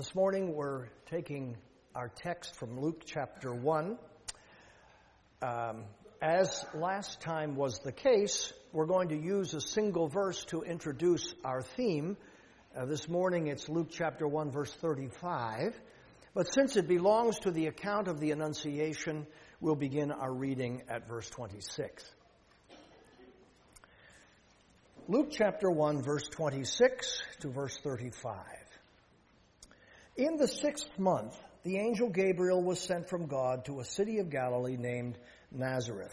This morning we're taking our text from Luke chapter 1. Um, as last time was the case, we're going to use a single verse to introduce our theme. Uh, this morning it's Luke chapter 1, verse 35. But since it belongs to the account of the Annunciation, we'll begin our reading at verse 26. Luke chapter 1, verse 26 to verse 35. In the sixth month, the angel Gabriel was sent from God to a city of Galilee named Nazareth.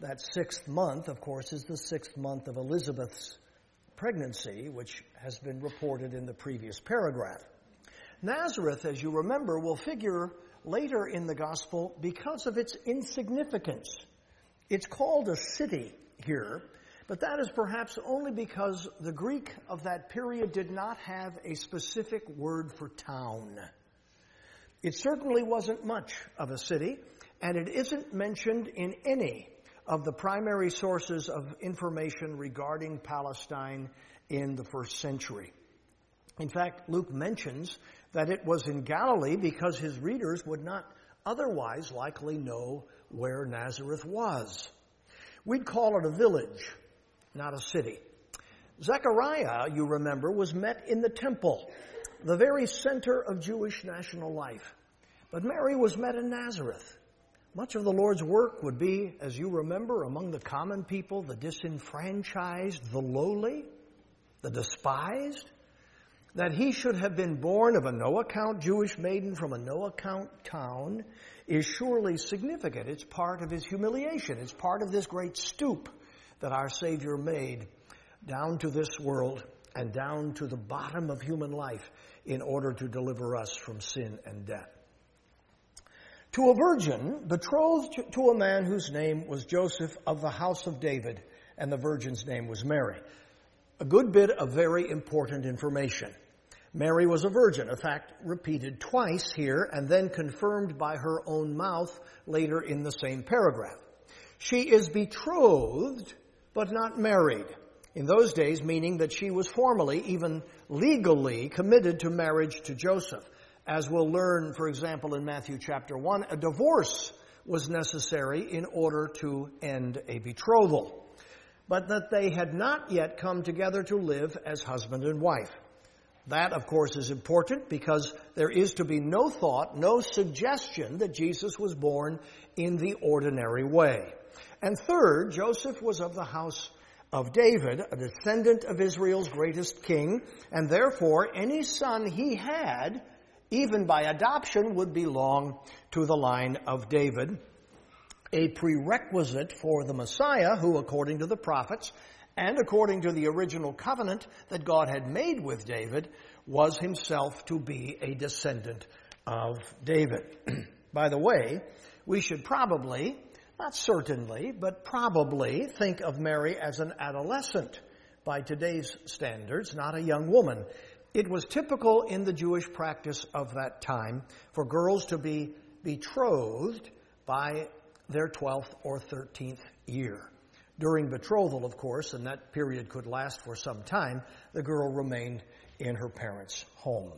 That sixth month, of course, is the sixth month of Elizabeth's pregnancy, which has been reported in the previous paragraph. Nazareth, as you remember, will figure later in the gospel because of its insignificance. It's called a city here, but that is perhaps only because the Greek of that period did not have a specific word for town. It certainly wasn't much of a city, and it isn't mentioned in any of the primary sources of information regarding Palestine in the first century. In fact, Luke mentions that it was in Galilee because his readers would not otherwise likely know where Nazareth was. We'd call it a village not a city. Zechariah, you remember, was met in the temple, the very center of Jewish national life. But Mary was met in Nazareth. Much of the Lord's work would be, as you remember, among the common people, the disenfranchised, the lowly, the despised. That he should have been born of a no account Jewish maiden from a no account town is surely significant. It's part of his humiliation. It's part of this great stoop that our Savior made down to this world and down to the bottom of human life in order to deliver us from sin and death. To a virgin betrothed to a man whose name was Joseph of the house of David, and the virgin's name was Mary. A good bit of very important information. Mary was a virgin, a fact repeated twice here and then confirmed by her own mouth later in the same paragraph. She is betrothed but not married. In those days, meaning that she was formally, even legally, committed to marriage to Joseph. As we'll learn, for example, in Matthew chapter 1, a divorce was necessary in order to end a betrothal. But that they had not yet come together to live as husband and wife. That, of course, is important because there is to be no thought, no suggestion that Jesus was born in the ordinary way. And third, Joseph was of the house of David, a descendant of Israel's greatest king, and therefore any son he had, even by adoption, would belong to the line of David. A prerequisite for the Messiah, who, according to the prophets and according to the original covenant that God had made with David, was himself to be a descendant of David. by the way, we should probably not certainly, but probably think of Mary as an adolescent by today's standards, not a young woman. It was typical in the Jewish practice of that time for girls to be betrothed by their 12th or 13th year. During betrothal, of course, and that period could last for some time, the girl remained in her parents' home.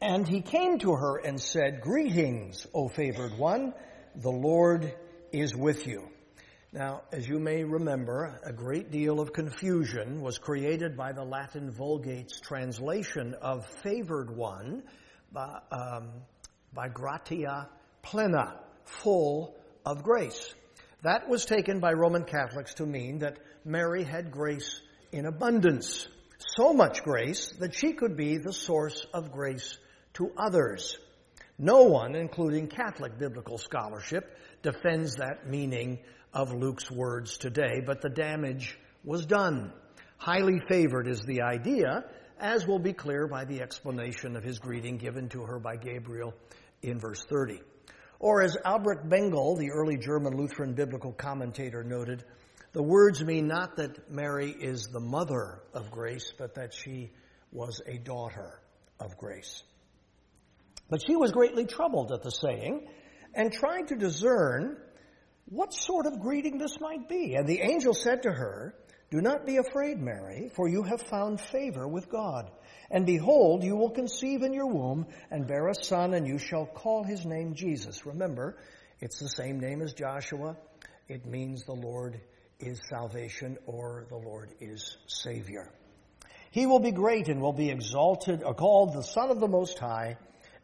And he came to her and said, Greetings, O favored one the Lord is with you. Now, as you may remember, a great deal of confusion was created by the Latin Vulgate's translation of favored one by, um, by gratia plena, full of grace. That was taken by Roman Catholics to mean that Mary had grace in abundance, so much grace that she could be the source of grace to others. No one, including Catholic biblical scholarship, defends that meaning of Luke's words today, but the damage was done. Highly favored is the idea, as will be clear by the explanation of his greeting given to her by Gabriel in verse 30. Or as Albrecht Bengel, the early German Lutheran biblical commentator, noted, the words mean not that Mary is the mother of grace, but that she was a daughter of grace. But she was greatly troubled at the saying and tried to discern what sort of greeting this might be. And the angel said to her, Do not be afraid, Mary, for you have found favor with God. And behold, you will conceive in your womb and bear a son, and you shall call his name Jesus. Remember, it's the same name as Joshua. It means the Lord is salvation or the Lord is Savior. He will be great and will be exalted, uh, called the Son of the Most High,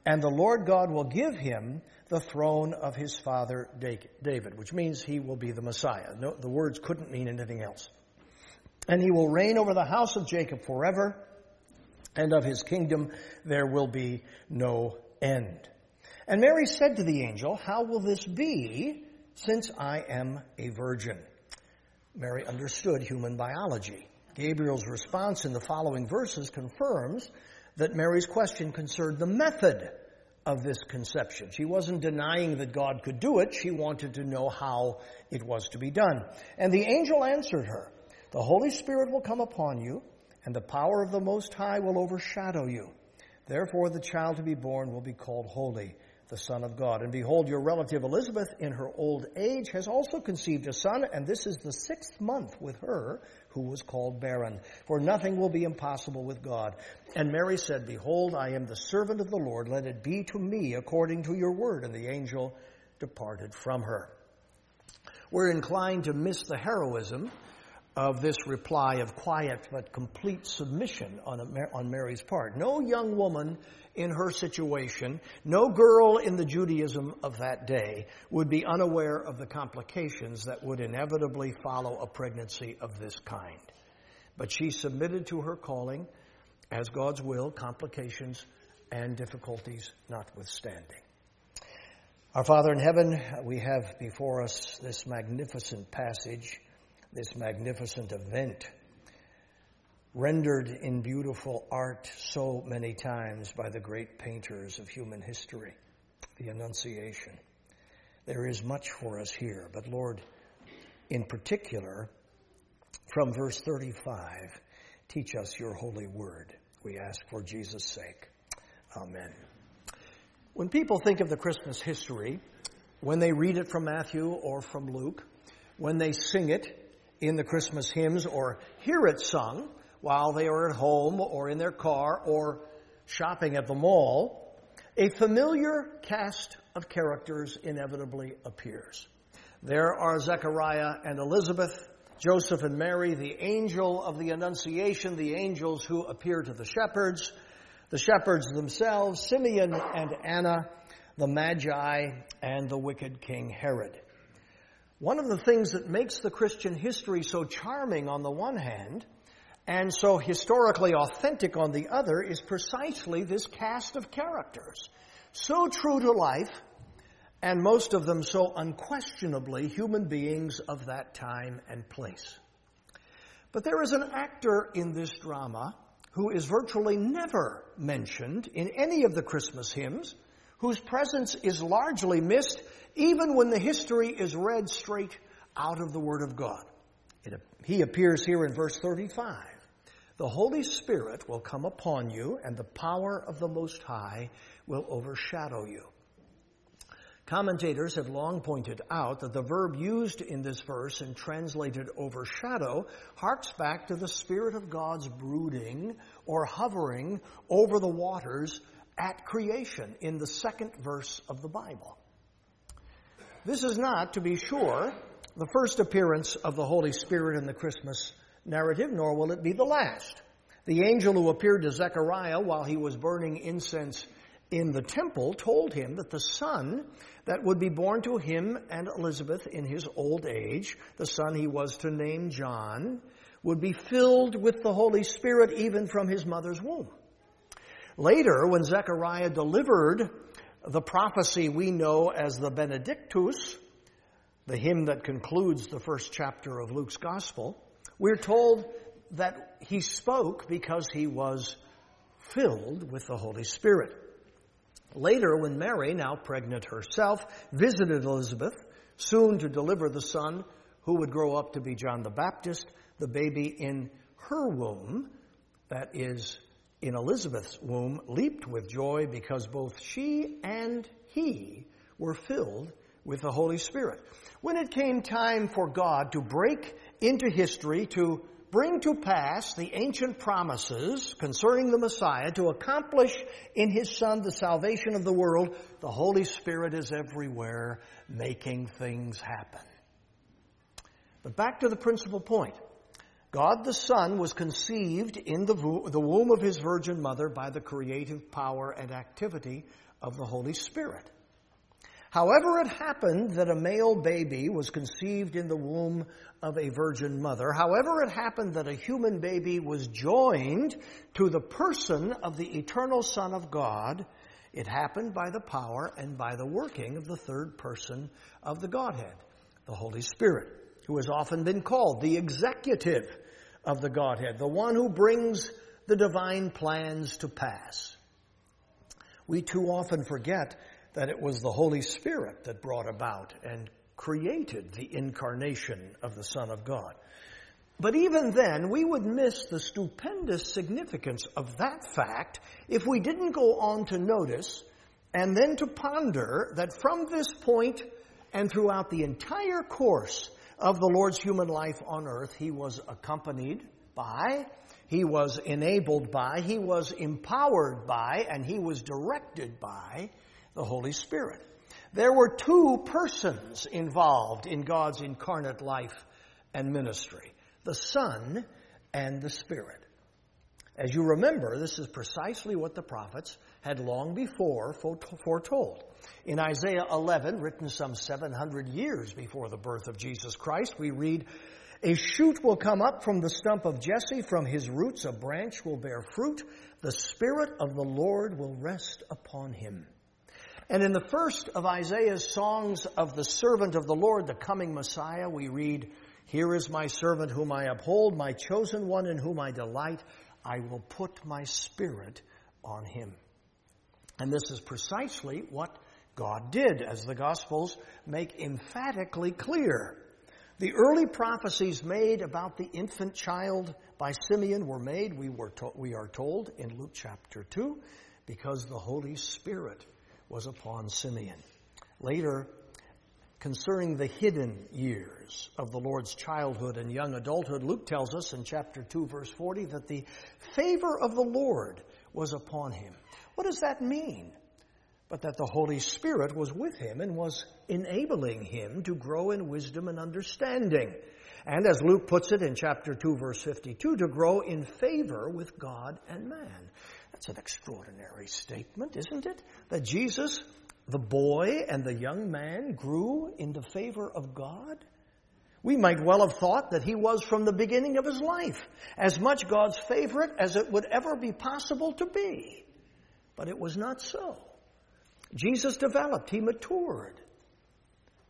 and the Lord God will give him the throne of his father David, which means he will be the Messiah. No, the words couldn't mean anything else. And he will reign over the house of Jacob forever, and of his kingdom there will be no end. And Mary said to the angel, How will this be, since I am a virgin? Mary understood human biology. Gabriel's response in the following verses confirms that Mary's question concerned the method of this conception. She wasn't denying that God could do it, she wanted to know how it was to be done. And the angel answered her, The Holy Spirit will come upon you, and the power of the Most High will overshadow you. Therefore, the child to be born will be called Holy the Son of God. And behold, your relative Elizabeth, in her old age, has also conceived a son, and this is the sixth month with her who was called barren. For nothing will be impossible with God. And Mary said, Behold, I am the servant of the Lord. Let it be to me according to your word. And the angel departed from her. We're inclined to miss the heroism of this reply of quiet but complete submission on, Mary's part. No young woman in her situation, no girl in the Judaism of that day would be unaware of the complications that would inevitably follow a pregnancy of this kind. But she submitted to her calling as God's will, complications and difficulties notwithstanding. Our Father in heaven, we have before us this magnificent passage this magnificent event, rendered in beautiful art so many times by the great painters of human history, the Annunciation. There is much for us here, but Lord, in particular, from verse 35, teach us your holy word. We ask for Jesus' sake. Amen. When people think of the Christmas history, when they read it from Matthew or from Luke, when they sing it, in the Christmas hymns or hear it sung while they are at home or in their car or shopping at the mall, a familiar cast of characters inevitably appears. There are Zechariah and Elizabeth, Joseph and Mary, the angel of the Annunciation, the angels who appear to the shepherds, the shepherds themselves, Simeon and Anna, the Magi, and the wicked King Herod. One of the things that makes the Christian history so charming on the one hand, and so historically authentic on the other, is precisely this cast of characters. So true to life, and most of them so unquestionably human beings of that time and place. But there is an actor in this drama who is virtually never mentioned in any of the Christmas hymns, whose presence is largely missed even when the history is read straight out of the Word of God. It, he appears here in verse 35. The Holy Spirit will come upon you, and the power of the Most High will overshadow you. Commentators have long pointed out that the verb used in this verse and translated overshadow harks back to the Spirit of God's brooding or hovering over the waters at creation in the second verse of the Bible. This is not, to be sure, the first appearance of the Holy Spirit in the Christmas narrative, nor will it be the last. The angel who appeared to Zechariah while he was burning incense in the temple told him that the son that would be born to him and Elizabeth in his old age, the son he was to name John, would be filled with the Holy Spirit even from his mother's womb. Later, when Zechariah delivered the prophecy we know as the Benedictus, the hymn that concludes the first chapter of Luke's Gospel, we're told that he spoke because he was filled with the Holy Spirit. Later, when Mary, now pregnant herself, visited Elizabeth, soon to deliver the son who would grow up to be John the Baptist, the baby in her womb, that is in Elizabeth's womb leaped with joy because both she and he were filled with the Holy Spirit. When it came time for God to break into history to bring to pass the ancient promises concerning the Messiah, to accomplish in his Son the salvation of the world, the Holy Spirit is everywhere making things happen. But back to the principal point. God the Son was conceived in the womb of his virgin mother by the creative power and activity of the Holy Spirit. However, it happened that a male baby was conceived in the womb of a virgin mother, however, it happened that a human baby was joined to the person of the eternal Son of God, it happened by the power and by the working of the third person of the Godhead, the Holy Spirit, who has often been called the executive of the Godhead, the one who brings the divine plans to pass. We too often forget that it was the Holy Spirit that brought about and created the incarnation of the Son of God. But even then, we would miss the stupendous significance of that fact if we didn't go on to notice and then to ponder that from this point and throughout the entire course of the Lord's human life on earth, he was accompanied by, he was enabled by, he was empowered by, and he was directed by the Holy Spirit. There were two persons involved in God's incarnate life and ministry the Son and the Spirit. As you remember, this is precisely what the prophets had long before foretold. In Isaiah 11, written some 700 years before the birth of Jesus Christ, we read, A shoot will come up from the stump of Jesse, from his roots a branch will bear fruit, the Spirit of the Lord will rest upon him and in the first of Isaiah's songs of the servant of the Lord, the coming Messiah, we read, Here is my servant whom I uphold, my chosen one in whom I delight. I will put my spirit on him. And this is precisely what God did, as the Gospels make emphatically clear. The early prophecies made about the infant child by Simeon were made, we, were to- we are told in Luke chapter 2, because the Holy Spirit was upon Simeon. Later, concerning the hidden years of the Lord's childhood and young adulthood, Luke tells us in chapter 2, verse 40, that the favor of the Lord was upon him. What does that mean? But that the Holy Spirit was with him and was enabling him to grow in wisdom and understanding. And as Luke puts it in chapter 2, verse 52, to grow in favor with God and man. That's an extraordinary statement, isn't it? That Jesus, the boy and the young man, grew in the favor of God? We might well have thought that he was from the beginning of his life as much God's favorite as it would ever be possible to be. But it was not so. Jesus developed, he matured.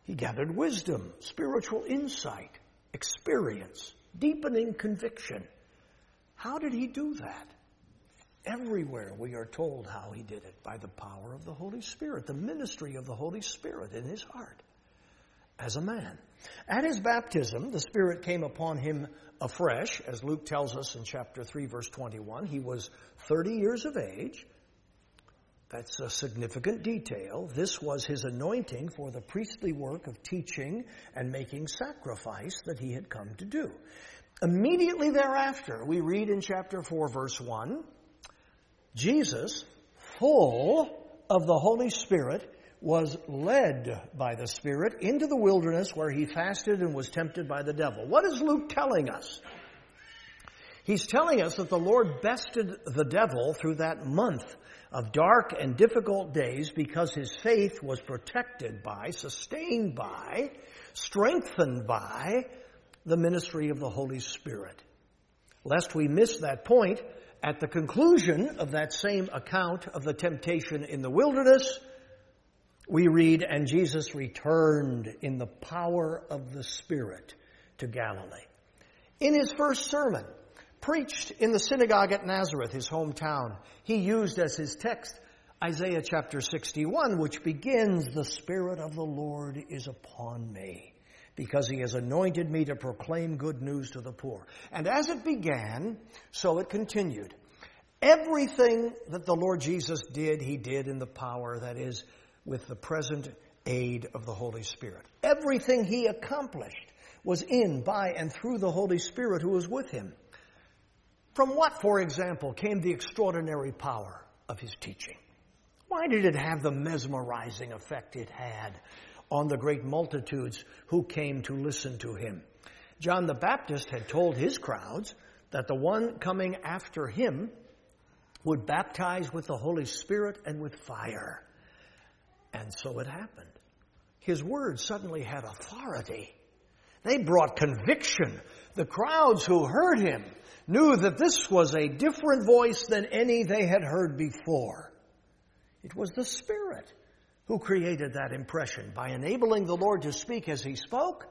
He gathered wisdom, spiritual insight, experience, deepening conviction. How did he do that? Everywhere we are told how he did it by the power of the Holy Spirit, the ministry of the Holy Spirit in his heart as a man. At his baptism, the Spirit came upon him afresh, as Luke tells us in chapter 3, verse 21. He was 30 years of age. That's a significant detail. This was his anointing for the priestly work of teaching and making sacrifice that he had come to do. Immediately thereafter, we read in chapter 4, verse 1 Jesus, full of the Holy Spirit, was led by the Spirit into the wilderness where he fasted and was tempted by the devil. What is Luke telling us? He's telling us that the Lord bested the devil through that month of dark and difficult days because his faith was protected by, sustained by, strengthened by the ministry of the Holy Spirit. Lest we miss that point, at the conclusion of that same account of the temptation in the wilderness, we read, And Jesus returned in the power of the Spirit to Galilee. In his first sermon, preached in the synagogue at Nazareth, his hometown, he used as his text Isaiah chapter 61, which begins, The Spirit of the Lord is upon me because he has anointed me to proclaim good news to the poor. And as it began, so it continued. Everything that the Lord Jesus did, he did in the power that is with the present aid of the Holy Spirit. Everything he accomplished was in, by, and through the Holy Spirit who was with him. From what, for example, came the extraordinary power of his teaching? Why did it have the mesmerizing effect it had on the great multitudes who came to listen to him? John the Baptist had told his crowds that the one coming after him would baptize with the Holy Spirit and with fire. And so it happened. His words suddenly had authority. They brought conviction. The crowds who heard him knew that this was a different voice than any they had heard before. It was the Spirit who created that impression by enabling the Lord to speak as he spoke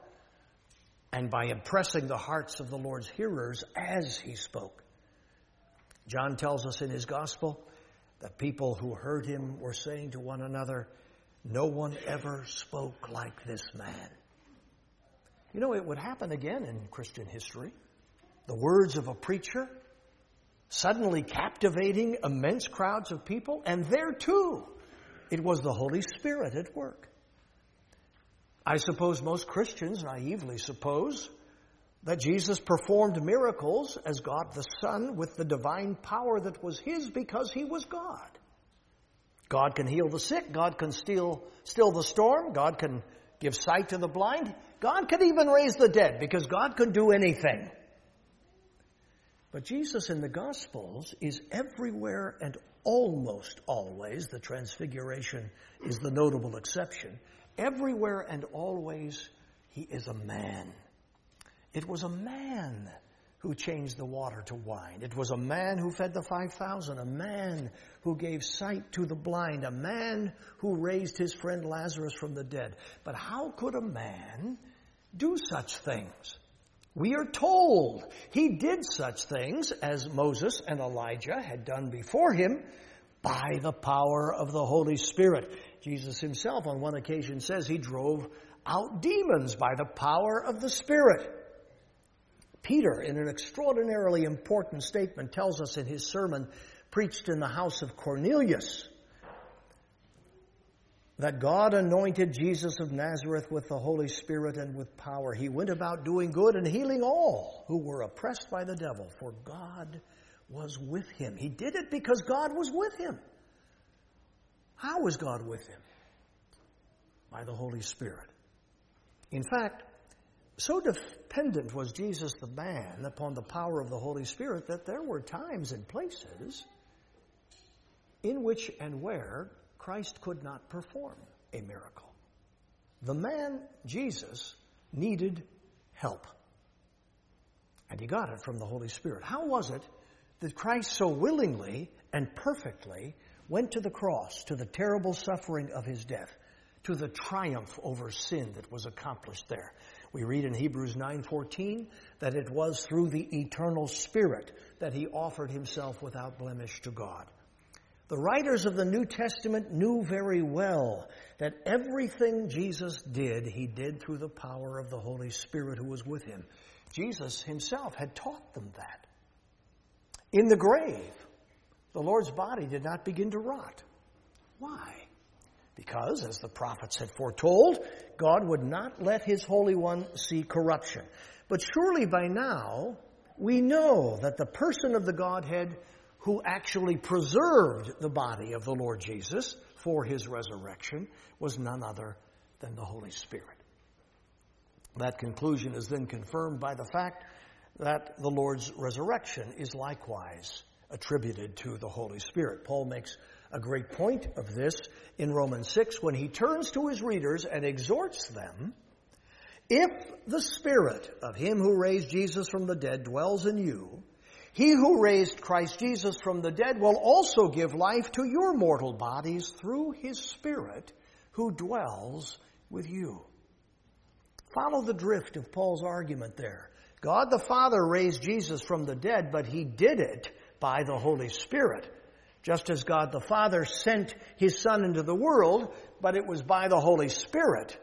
and by impressing the hearts of the Lord's hearers as he spoke. John tells us in his gospel that people who heard him were saying to one another, No one ever spoke like this man. You know, it would happen again in Christian history. The words of a preacher suddenly captivating immense crowds of people, and there too, it was the Holy Spirit at work. I suppose most Christians naively suppose that Jesus performed miracles as God the Son with the divine power that was His because He was God. God can heal the sick. God can steal, still the storm. God can give sight to the blind. God can even raise the dead because God can do anything. But Jesus in the Gospels is everywhere and almost always, the Transfiguration is the notable exception, Everywhere and always, he is a man. It was a man who changed the water to wine. It was a man who fed the 5,000, a man who gave sight to the blind, a man who raised his friend Lazarus from the dead. But how could a man do such things? We are told he did such things as Moses and Elijah had done before him by the power of the Holy Spirit. Jesus himself on one occasion says he drove out demons by the power of the Spirit. Peter, in an extraordinarily important statement, tells us in his sermon preached in the house of Cornelius that God anointed Jesus of Nazareth with the Holy Spirit and with power. He went about doing good and healing all who were oppressed by the devil, for God was with him. He did it because God was with him. How was God with him? By the Holy Spirit. In fact, so dependent was Jesus the man upon the power of the Holy Spirit that there were times and places in which and where Christ could not perform a miracle. The man, Jesus, needed help. And he got it from the Holy Spirit. How was it that Christ so willingly and perfectly went to the cross, to the terrible suffering of his death, to the triumph over sin that was accomplished there. We read in Hebrews 9:14 that it was through the eternal spirit that he offered himself without blemish to God. The writers of the New Testament knew very well that everything Jesus did, he did through the power of the Holy Spirit who was with him. Jesus himself had taught them that. In the grave, the Lord's body did not begin to rot. Why? Because, as the prophets had foretold, God would not let his Holy One see corruption. But surely by now, we know that the person of the Godhead who actually preserved the body of the Lord Jesus for his resurrection was none other than the Holy Spirit. That conclusion is then confirmed by the fact that the Lord's resurrection is likewise attributed to the Holy Spirit. Paul makes a great point of this in Romans 6 when he turns to his readers and exhorts them if the Spirit of Him who raised Jesus from the dead dwells in you, He who raised Christ Jesus from the dead will also give life to your mortal bodies through His Spirit who dwells with you. Follow the drift of Paul's argument there. God the Father raised Jesus from the dead, but He did it by the Holy Spirit. Just as God the Father sent His Son into the world, but it was by the Holy Spirit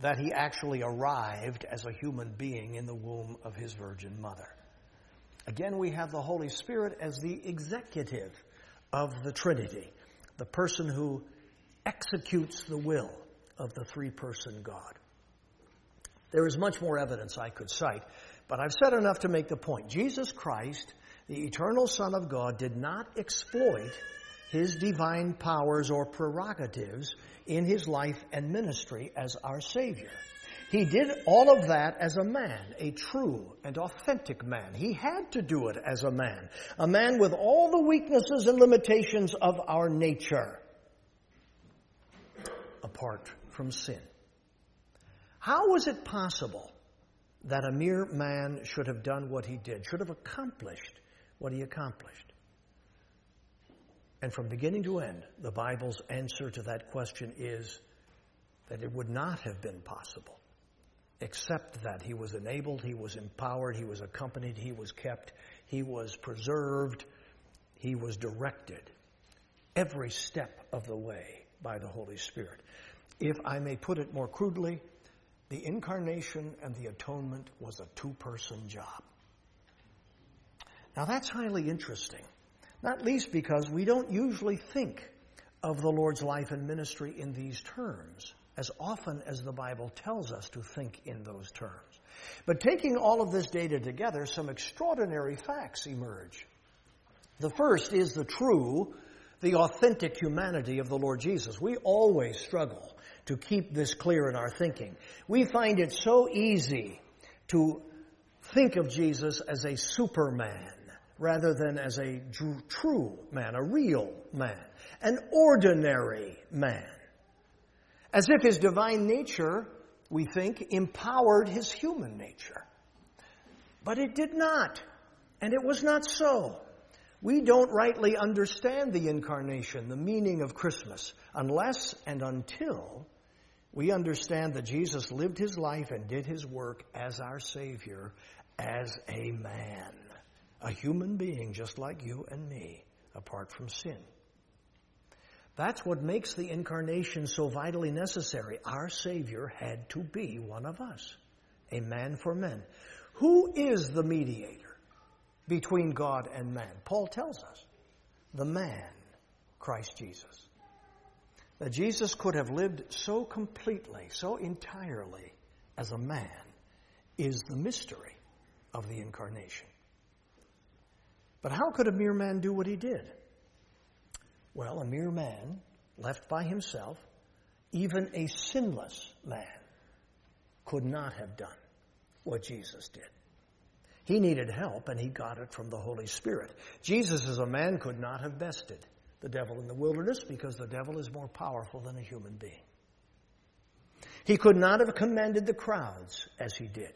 that He actually arrived as a human being in the womb of His Virgin Mother. Again, we have the Holy Spirit as the executive of the Trinity, the person who executes the will of the three person God. There is much more evidence I could cite, but I've said enough to make the point. Jesus Christ, the eternal Son of God, did not exploit his divine powers or prerogatives in his life and ministry as our Savior. He did all of that as a man, a true and authentic man. He had to do it as a man, a man with all the weaknesses and limitations of our nature, apart from sin. How was it possible that a mere man should have done what he did, should have accomplished what he accomplished? And from beginning to end, the Bible's answer to that question is that it would not have been possible except that he was enabled, he was empowered, he was accompanied, he was kept, he was preserved, he was directed every step of the way by the Holy Spirit. If I may put it more crudely, the incarnation and the atonement was a two person job. Now that's highly interesting, not least because we don't usually think of the Lord's life and ministry in these terms as often as the Bible tells us to think in those terms. But taking all of this data together, some extraordinary facts emerge. The first is the true, the authentic humanity of the Lord Jesus. We always struggle to keep this clear in our thinking. We find it so easy to think of Jesus as a superman rather than as a true man, a real man, an ordinary man as if his divine nature, we think, empowered his human nature. But it did not, and it was not so. We don't rightly understand the incarnation, the meaning of Christmas, unless and until we understand that Jesus lived his life and did his work as our Savior, as a man, a human being just like you and me, apart from sin. That's what makes the incarnation so vitally necessary. Our Savior had to be one of us, a man for men. Who is the mediator between God and man? Paul tells us the man, Christ Jesus. That Jesus could have lived so completely, so entirely as a man is the mystery of the incarnation. But how could a mere man do what he did? Well, a mere man, left by himself, even a sinless man, could not have done what Jesus did. He needed help, and he got it from the Holy Spirit. Jesus, as a man, could not have bested the devil in the wilderness because the devil is more powerful than a human being. He could not have commanded the crowds as he did.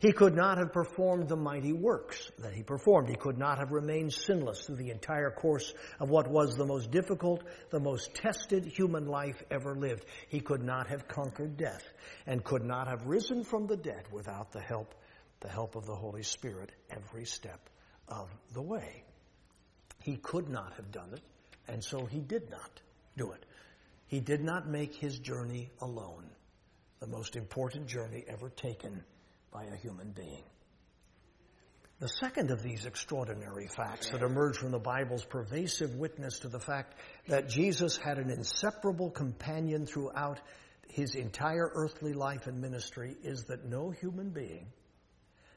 He could not have performed the mighty works that he performed. He could not have remained sinless through the entire course of what was the most difficult, the most tested human life ever lived. He could not have conquered death and could not have risen from the dead without the help, the help of the Holy Spirit every step of the way. He could not have done it, and so he did not do it. He did not make his journey alone, the most important journey ever taken by a human being. The second of these extraordinary facts that emerge from the Bible's pervasive witness to the fact that Jesus had an inseparable companion throughout his entire earthly life and ministry is that no human being,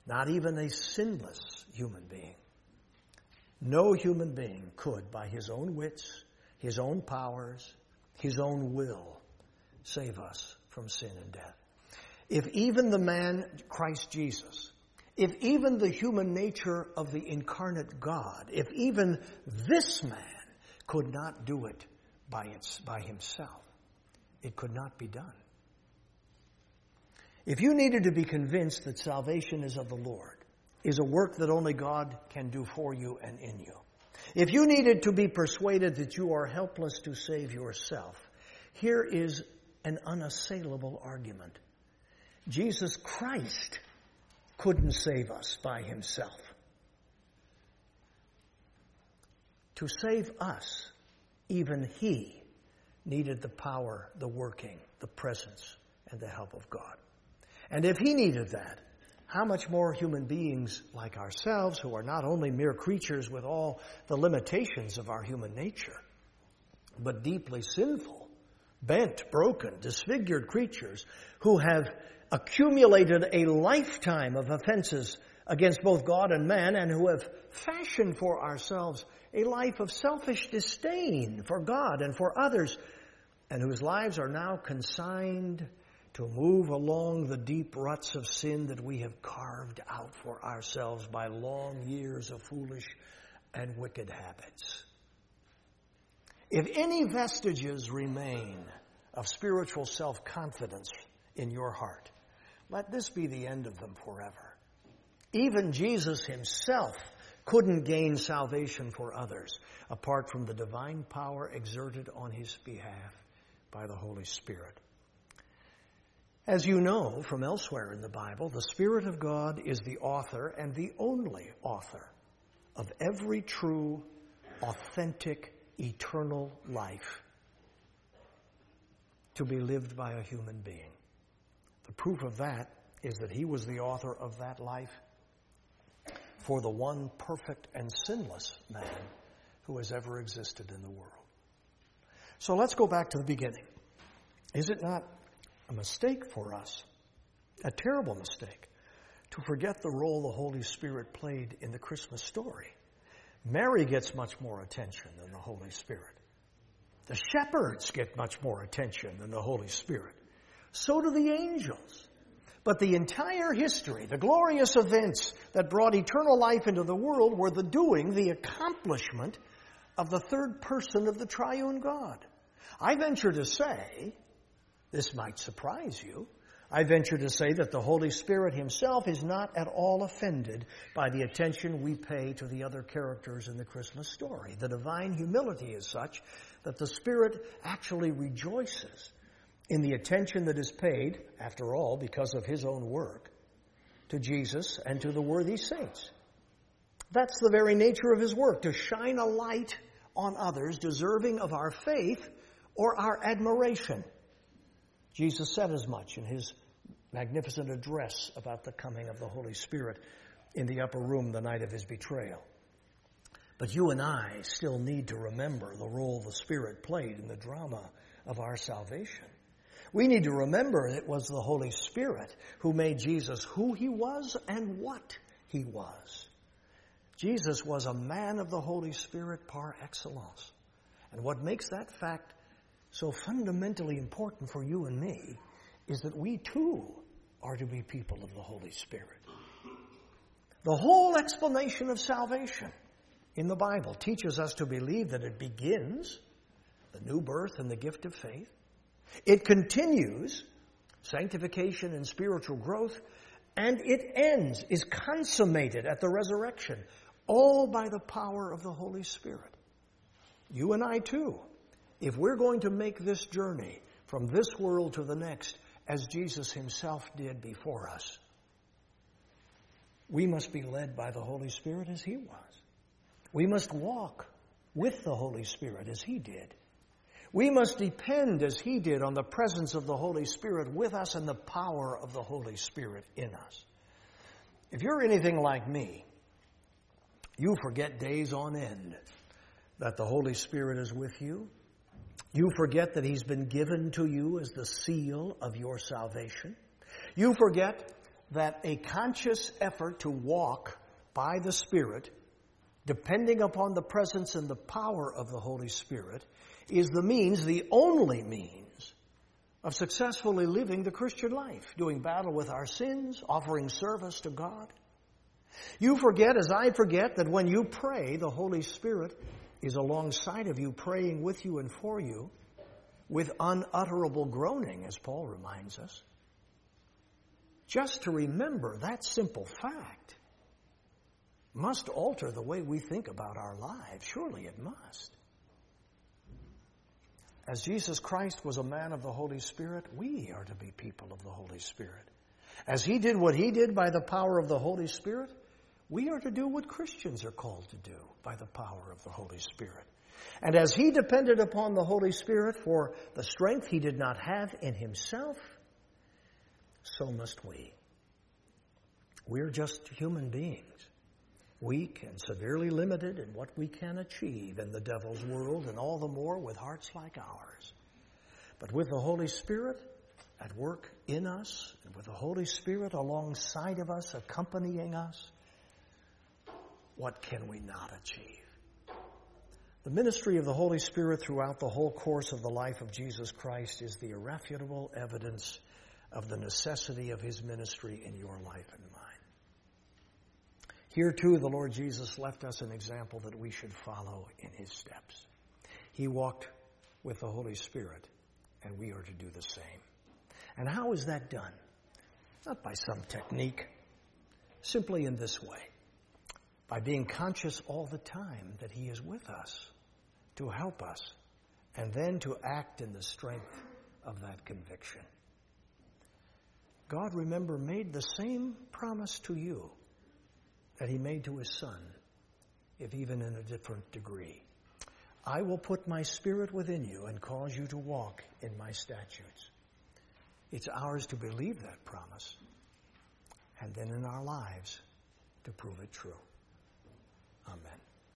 not even a sinless human being, no human being could, by his own wits, his own powers, his own will, save us from sin and death if even the man, Christ Jesus, if even the human nature of the incarnate God, if even this man could not do it by, its, by himself, it could not be done. If you needed to be convinced that salvation is of the Lord, is a work that only God can do for you and in you, if you needed to be persuaded that you are helpless to save yourself, here is an unassailable argument. Jesus Christ couldn't save us by himself. To save us, even he needed the power, the working, the presence, and the help of God. And if he needed that, how much more human beings like ourselves, who are not only mere creatures with all the limitations of our human nature, but deeply sinful, bent, broken, disfigured creatures who have accumulated a lifetime of offenses against both God and man, and who have fashioned for ourselves a life of selfish disdain for God and for others, and whose lives are now consigned to move along the deep ruts of sin that we have carved out for ourselves by long years of foolish and wicked habits. If any vestiges remain of spiritual self confidence in your heart, let this be the end of them forever. Even Jesus himself couldn't gain salvation for others apart from the divine power exerted on his behalf by the Holy Spirit. As you know from elsewhere in the Bible, the Spirit of God is the author and the only author of every true, authentic, eternal life to be lived by a human being. The proof of that is that he was the author of that life for the one perfect and sinless man who has ever existed in the world. So let's go back to the beginning. Is it not a mistake for us, a terrible mistake, to forget the role the Holy Spirit played in the Christmas story? Mary gets much more attention than the Holy Spirit. The shepherds get much more attention than the Holy Spirit. So do the angels. But the entire history, the glorious events that brought eternal life into the world were the doing, the accomplishment of the third person of the triune God. I venture to say, this might surprise you, I venture to say that the Holy Spirit Himself is not at all offended by the attention we pay to the other characters in the Christmas story. The divine humility is such that the Spirit actually rejoices in the attention that is paid, after all, because of his own work, to Jesus and to the worthy saints. That's the very nature of his work, to shine a light on others deserving of our faith or our admiration. Jesus said as much in his magnificent address about the coming of the Holy Spirit in the upper room the night of his betrayal. But you and I still need to remember the role the Spirit played in the drama of our salvation. We need to remember it was the Holy Spirit who made Jesus who he was and what he was. Jesus was a man of the Holy Spirit par excellence. And what makes that fact so fundamentally important for you and me is that we too are to be people of the Holy Spirit. The whole explanation of salvation in the Bible teaches us to believe that it begins, the new birth and the gift of faith, it continues sanctification and spiritual growth, and it ends, is consummated at the resurrection, all by the power of the Holy Spirit. You and I too, if we're going to make this journey from this world to the next, as Jesus himself did before us, we must be led by the Holy Spirit as he was. We must walk with the Holy Spirit as he did. We must depend, as he did, on the presence of the Holy Spirit with us and the power of the Holy Spirit in us. If you're anything like me, you forget days on end that the Holy Spirit is with you. You forget that He's been given to you as the seal of your salvation. You forget that a conscious effort to walk by the Spirit, depending upon the presence and the power of the Holy Spirit, is the means, the only means, of successfully living the Christian life, doing battle with our sins, offering service to God. You forget, as I forget, that when you pray, the Holy Spirit is alongside of you, praying with you and for you, with unutterable groaning, as Paul reminds us. Just to remember that simple fact must alter the way we think about our lives. Surely it must. As Jesus Christ was a man of the Holy Spirit, we are to be people of the Holy Spirit. As he did what he did by the power of the Holy Spirit, we are to do what Christians are called to do by the power of the Holy Spirit. And as he depended upon the Holy Spirit for the strength he did not have in himself, so must we. We're just human beings weak and severely limited in what we can achieve in the devil's world, and all the more with hearts like ours. But with the Holy Spirit at work in us and with the Holy Spirit alongside of us, accompanying us, what can we not achieve? The ministry of the Holy Spirit throughout the whole course of the life of Jesus Christ is the irrefutable evidence of the necessity of his ministry in your life and mine. Here too, the Lord Jesus left us an example that we should follow in his steps. He walked with the Holy Spirit, and we are to do the same. And how is that done? Not by some technique, simply in this way by being conscious all the time that He is with us to help us, and then to act in the strength of that conviction. God, remember, made the same promise to you that He made to His Son, if even in a different degree. I will put my Spirit within you and cause you to walk in my statutes. It's ours to believe that promise, and then in our lives to prove it true. Amen.